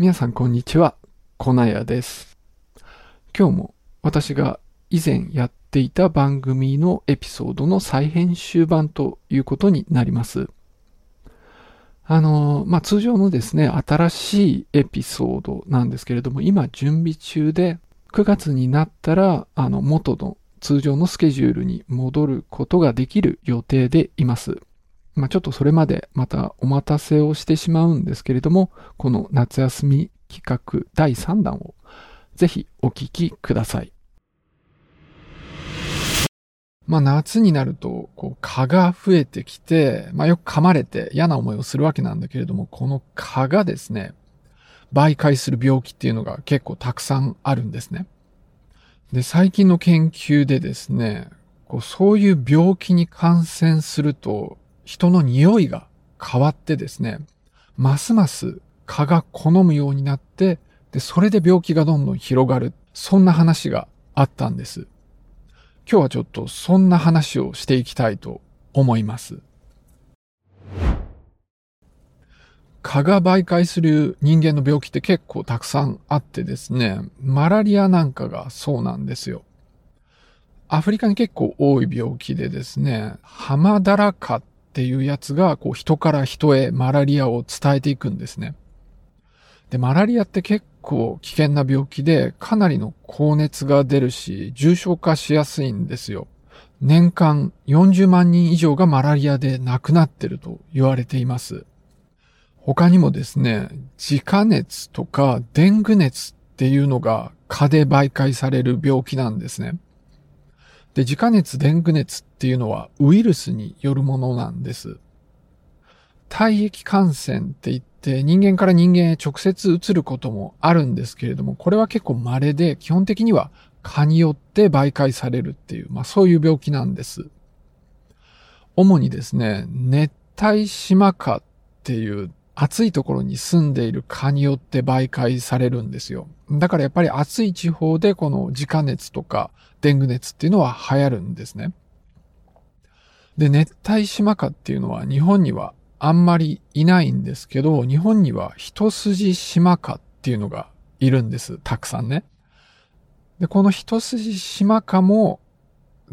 皆さんこんにちは、コナヤです。今日も私が以前やっていた番組のエピソードの再編集版ということになります。あの、まあ、通常のですね、新しいエピソードなんですけれども、今準備中で、9月になったら、あの、元の通常のスケジュールに戻ることができる予定でいます。まあ、ちょっとそれまでまたお待たせをしてしまうんですけれども、この夏休み企画第3弾をぜひお聞きください。まあ夏になると、こう蚊が増えてきて、まあよく噛まれて嫌な思いをするわけなんだけれども、この蚊がですね、媒介する病気っていうのが結構たくさんあるんですね。で、最近の研究でですね、こうそういう病気に感染すると、人の匂いが変わってですね、ますます蚊が好むようになって、で、それで病気がどんどん広がる。そんな話があったんです。今日はちょっとそんな話をしていきたいと思います。蚊が媒介する人間の病気って結構たくさんあってですね、マラリアなんかがそうなんですよ。アフリカに結構多い病気でですね、ハマダラ蚊っっていうやつがこう人から人へマラリアを伝えていくんですね。で、マラリアって結構危険な病気でかなりの高熱が出るし重症化しやすいんですよ。年間40万人以上がマラリアで亡くなってると言われています。他にもですね、自家熱とかデング熱っていうのが蚊で媒介される病気なんですね。で、自家熱、デング熱っていうのはウイルスによるものなんです。体液感染って言って人間から人間へ直接移ることもあるんですけれども、これは結構稀で基本的には蚊によって媒介されるっていう、まあそういう病気なんです。主にですね、熱帯島蚊っていう暑いところに住んでいる蚊によって媒介されるんですよ。だからやっぱり暑い地方でこの自家熱とかデング熱っていうのは流行るんですね。で、熱帯島蚊っていうのは日本にはあんまりいないんですけど、日本には一筋島蚊っていうのがいるんです。たくさんね。で、この一筋島蚊も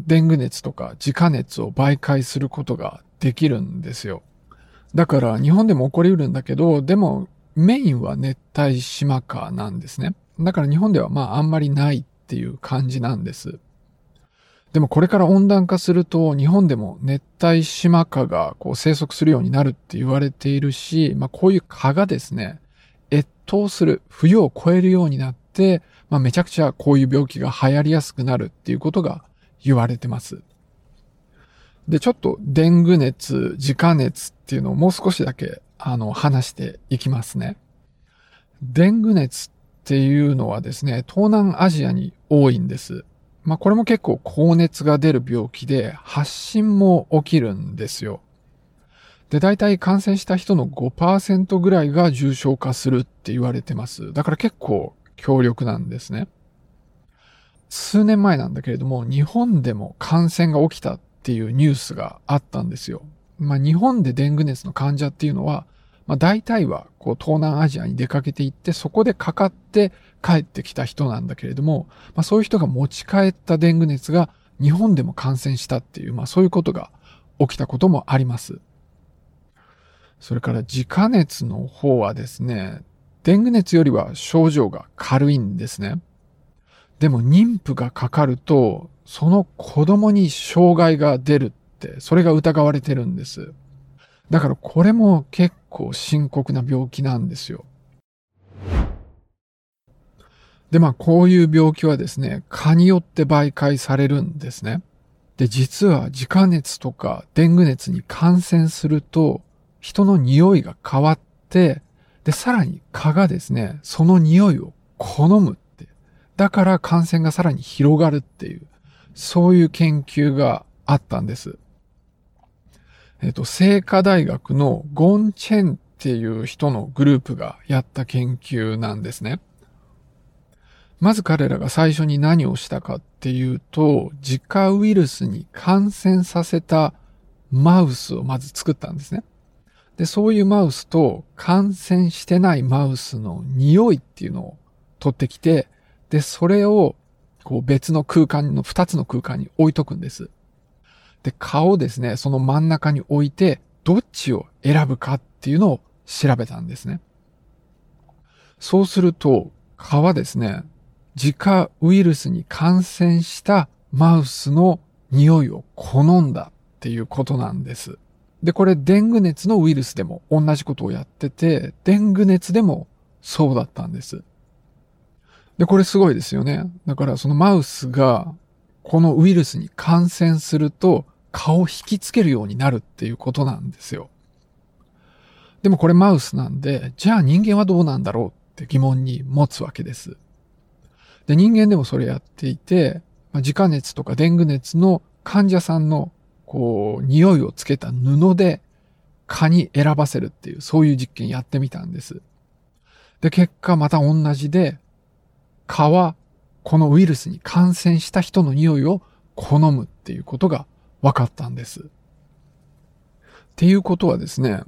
デング熱とか自家熱を媒介することができるんですよ。だから日本でも起こりうるんだけど、でもメインは熱帯島蚊なんですね。だから日本ではまああんまりないっていう感じなんです。でもこれから温暖化すると日本でも熱帯島蚊がこう生息するようになるって言われているし、まあこういう蚊がですね、越冬する、冬を越えるようになって、まあめちゃくちゃこういう病気が流行りやすくなるっていうことが言われてます。で、ちょっとデング熱、自家熱っていうのをもう少しだけあの話していきますね。デング熱っていうのはですね、東南アジアに多いんです。まあこれも結構高熱が出る病気で発疹も起きるんですよ。で、大体感染した人の5%ぐらいが重症化するって言われてます。だから結構強力なんですね。数年前なんだけれども、日本でも感染が起きたっていうニュースがあったんですよ。まあ日本でデング熱の患者っていうのは、まあ大体はこう東南アジアに出かけていって、そこでかかって帰ってきた人なんだけれども、まあそういう人が持ち帰ったデング熱が日本でも感染したっていう、まあそういうことが起きたこともあります。それから自家熱の方はですね、デング熱よりは症状が軽いんですね。でも妊婦がかかると、その子供に障害が出るって、それが疑われてるんです。だからこれも結構深刻な病気なんですよ。で、まあこういう病気はですね、蚊によって媒介されるんですね。で、実は自家熱とかデング熱に感染すると、人の匂いが変わって、で、さらに蚊がですね、その匂いを好むって。だから感染がさらに広がるっていう、そういう研究があったんです。えっと、聖火大学のゴン・チェンっていう人のグループがやった研究なんですね。まず彼らが最初に何をしたかっていうと、自家ウイルスに感染させたマウスをまず作ったんですね。で、そういうマウスと感染してないマウスの匂いっていうのを取ってきて、で、それをこう別の空間の二つの空間に置いとくんです。で、顔をですね、その真ん中に置いて、どっちを選ぶかっていうのを調べたんですね。そうすると、蚊はですね、自家ウイルスに感染したマウスの匂いを好んだっていうことなんです。で、これデング熱のウイルスでも同じことをやってて、デング熱でもそうだったんです。で、これすごいですよね。だからそのマウスがこのウイルスに感染すると顔を引きつけるようになるっていうことなんですよ。でもこれマウスなんで、じゃあ人間はどうなんだろうって疑問に持つわけです。で、人間でもそれやっていて、まあ、自家熱とかデング熱の患者さんのこう、匂いをつけた布で蚊に選ばせるっていう、そういう実験やってみたんです。で、結果また同じで、蚊はこのウイルスに感染した人の匂いを好むっていうことが分かったんです。っていうことはですね、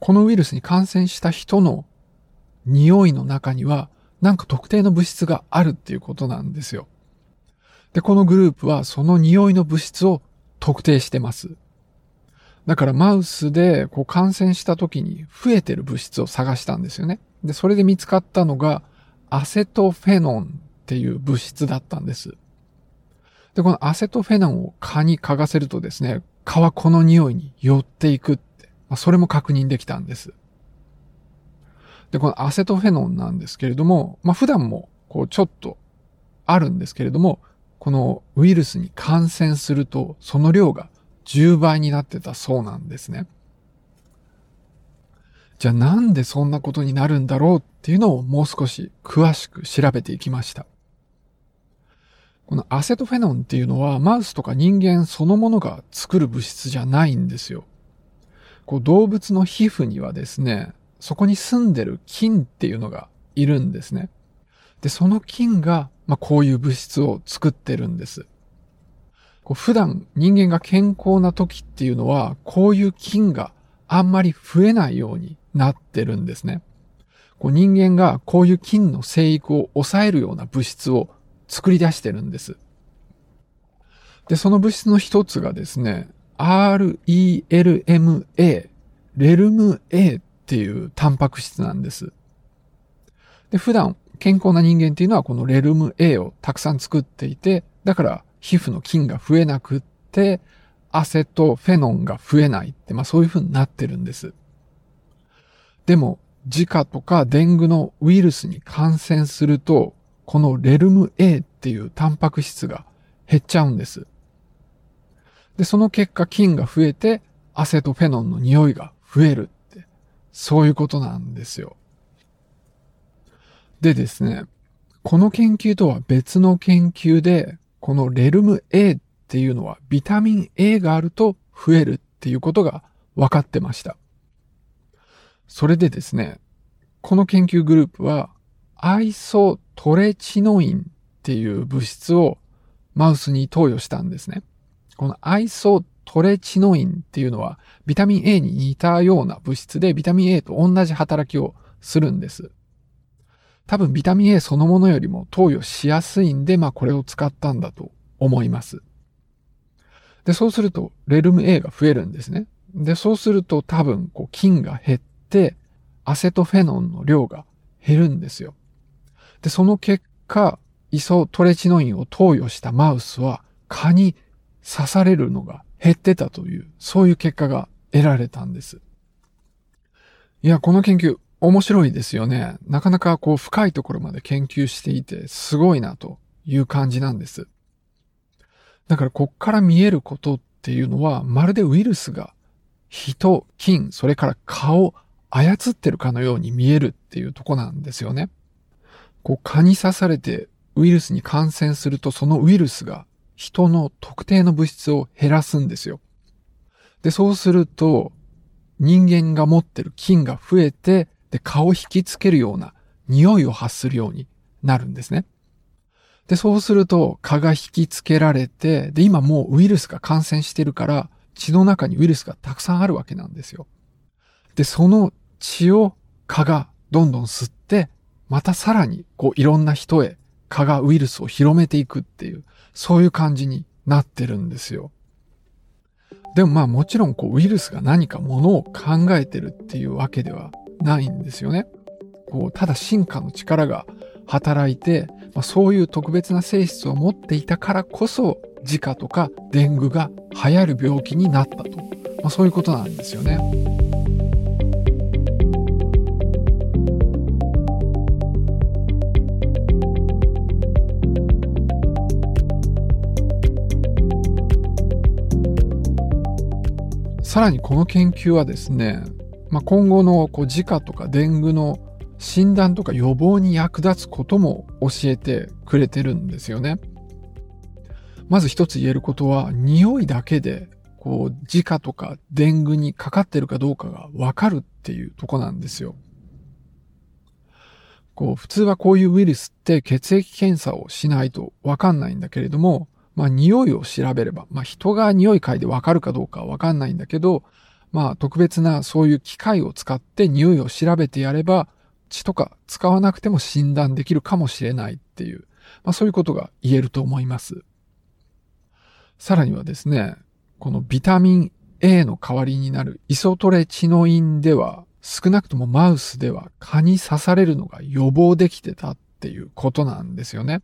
このウイルスに感染した人の匂いの中にはなんか特定の物質があるっていうことなんですよ。で、このグループはその匂いの物質を特定してます。だからマウスでこう感染した時に増えてる物質を探したんですよね。で、それで見つかったのがアセトフェノンっていう物質だったんです。で、このアセトフェノンを蚊に嗅がせるとですね、蚊はこの匂いに寄っていくって、まあ、それも確認できたんです。で、このアセトフェノンなんですけれども、まあ普段もこうちょっとあるんですけれども、このウイルスに感染すると、その量が10倍になってたそうなんですね。じゃあなんでそんなことになるんだろうっていうのをもう少し詳しく調べていきました。このアセトフェノンっていうのはマウスとか人間そのものが作る物質じゃないんですよ。こう動物の皮膚にはですね、そこに住んでる菌っていうのがいるんですね。で、その菌がまあ、こういう物質を作ってるんです。こう普段人間が健康な時っていうのは、こういう菌があんまり増えないようになってるんですね。こう人間がこういう菌の生育を抑えるような物質を作り出してるんです。で、その物質の一つがですね、RELMA、レルム A っていうタンパク質なんです。で、普段健康な人間っていうのはこのレルム A をたくさん作っていて、だから皮膚の菌が増えなくって、アセトフェノンが増えないって、まあそういう風になってるんです。でも、自家とかデングのウイルスに感染すると、このレルム A っていうタンパク質が減っちゃうんです。で、その結果菌が増えて、アセトフェノンの匂いが増えるって、そういうことなんですよ。でですね、この研究とは別の研究で、このレルム A っていうのはビタミン A があると増えるっていうことが分かってました。それでですね、この研究グループはアイソトレチノインっていう物質をマウスに投与したんですね。このアイソトレチノインっていうのはビタミン A に似たような物質でビタミン A と同じ働きをするんです。多分ビタミン A そのものよりも投与しやすいんで、まあこれを使ったんだと思います。で、そうすると、レルム A が増えるんですね。で、そうすると多分、こう、菌が減って、アセトフェノンの量が減るんですよ。で、その結果、イソトレチノインを投与したマウスは、蚊に刺されるのが減ってたという、そういう結果が得られたんです。いや、この研究、面白いですよね。なかなかこう深いところまで研究していてすごいなという感じなんです。だからこっから見えることっていうのはまるでウイルスが人、菌、それから蚊を操ってるかのように見えるっていうとこなんですよね。こう蚊に刺されてウイルスに感染するとそのウイルスが人の特定の物質を減らすんですよ。で、そうすると人間が持ってる菌が増えてで、顔を引きつけるような匂いを発するようになるんですね。で、そうすると蚊が引きつけられて、で、今もうウイルスが感染してるから、血の中にウイルスがたくさんあるわけなんですよ。で、その血を蚊がどんどん吸って、またさらにこういろんな人へ蚊がウイルスを広めていくっていう、そういう感じになってるんですよ。でもまあもちろんこうウイルスが何かものを考えてるっていうわけではないんですよね。こうただ進化の力が働いて、まあ、そういう特別な性質を持っていたからこそ自家とかデングが流行る病気になったと、まあ、そういうことなんですよね。さらにこの研究はですね、まあ、今後のこう自家とかデングの診断とか予防に役立つことも教えてくれてるんですよね。まず一つ言えることは、匂いだけで、こう、自家とかデングにかかってるかどうかがわかるっていうとこなんですよ。こう、普通はこういうウイルスって血液検査をしないとわかんないんだけれども、まあ、匂いを調べれば、まあ、人が匂い嗅いでわかるかどうかはわかんないんだけど、まあ、特別なそういう機械を使って匂いを調べてやれば、血とか使わなくても診断できるかもしれないっていう、まあ、そういうことが言えると思います。さらにはですね、このビタミン A の代わりになるイソトレチノインでは、少なくともマウスでは蚊に刺されるのが予防できてたっていうことなんですよね。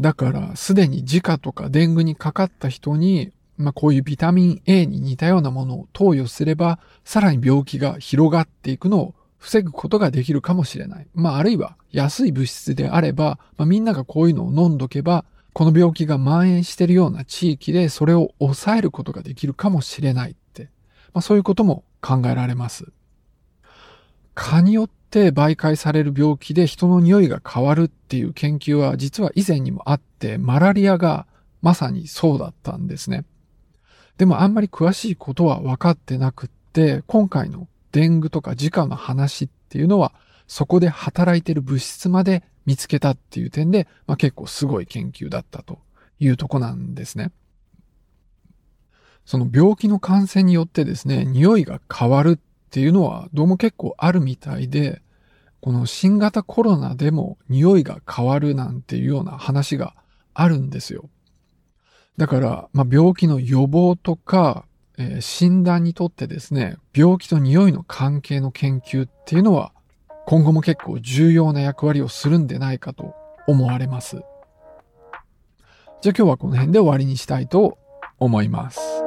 だから、すでに自家とかデングにかかった人に、まあこういうビタミン A に似たようなものを投与すれば、さらに病気が広がっていくのを防ぐことができるかもしれない。まああるいは安い物質であれば、まあ、みんながこういうのを飲んどけば、この病気が蔓延しているような地域でそれを抑えることができるかもしれないって、まあそういうことも考えられます。蚊によって媒介される病気で人の匂いが変わるっていう研究は実は以前にもあって、マラリアがまさにそうだったんですね。でもあんまり詳しいことは分かってなくって、今回のデングとか自家の話っていうのは、そこで働いてる物質まで見つけたっていう点で、まあ、結構すごい研究だったというとこなんですね。その病気の感染によってですね、匂いが変わるっていうのはどうも結構あるみたいで、この新型コロナでも匂いが変わるなんていうような話があるんですよ。だから、まあ、病気の予防とか、え、診断にとってですね、病気と匂いの関係の研究っていうのは今後も結構重要な役割をするんでないかと思われます。じゃあ今日はこの辺で終わりにしたいと思います。